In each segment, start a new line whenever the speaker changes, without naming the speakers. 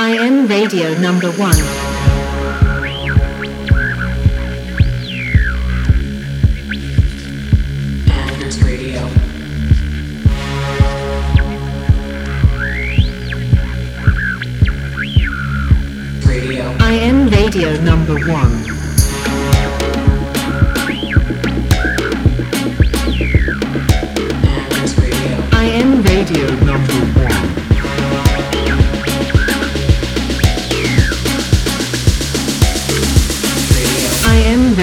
I am Radio number one.
Radio
number one. I am radio number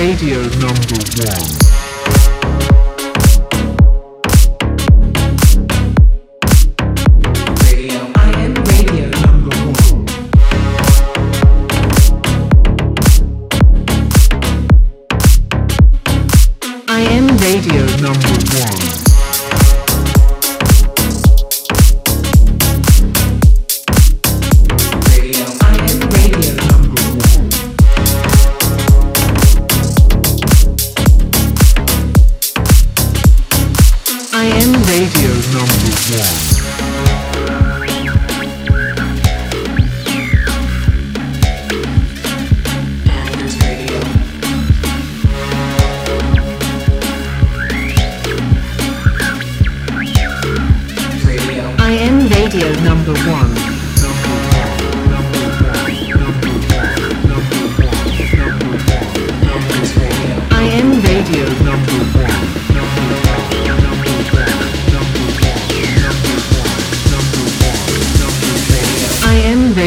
Radio
number one.
I am Radio number one.
Radio Number One.
Radio number one.
I am radio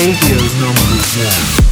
Radio number one.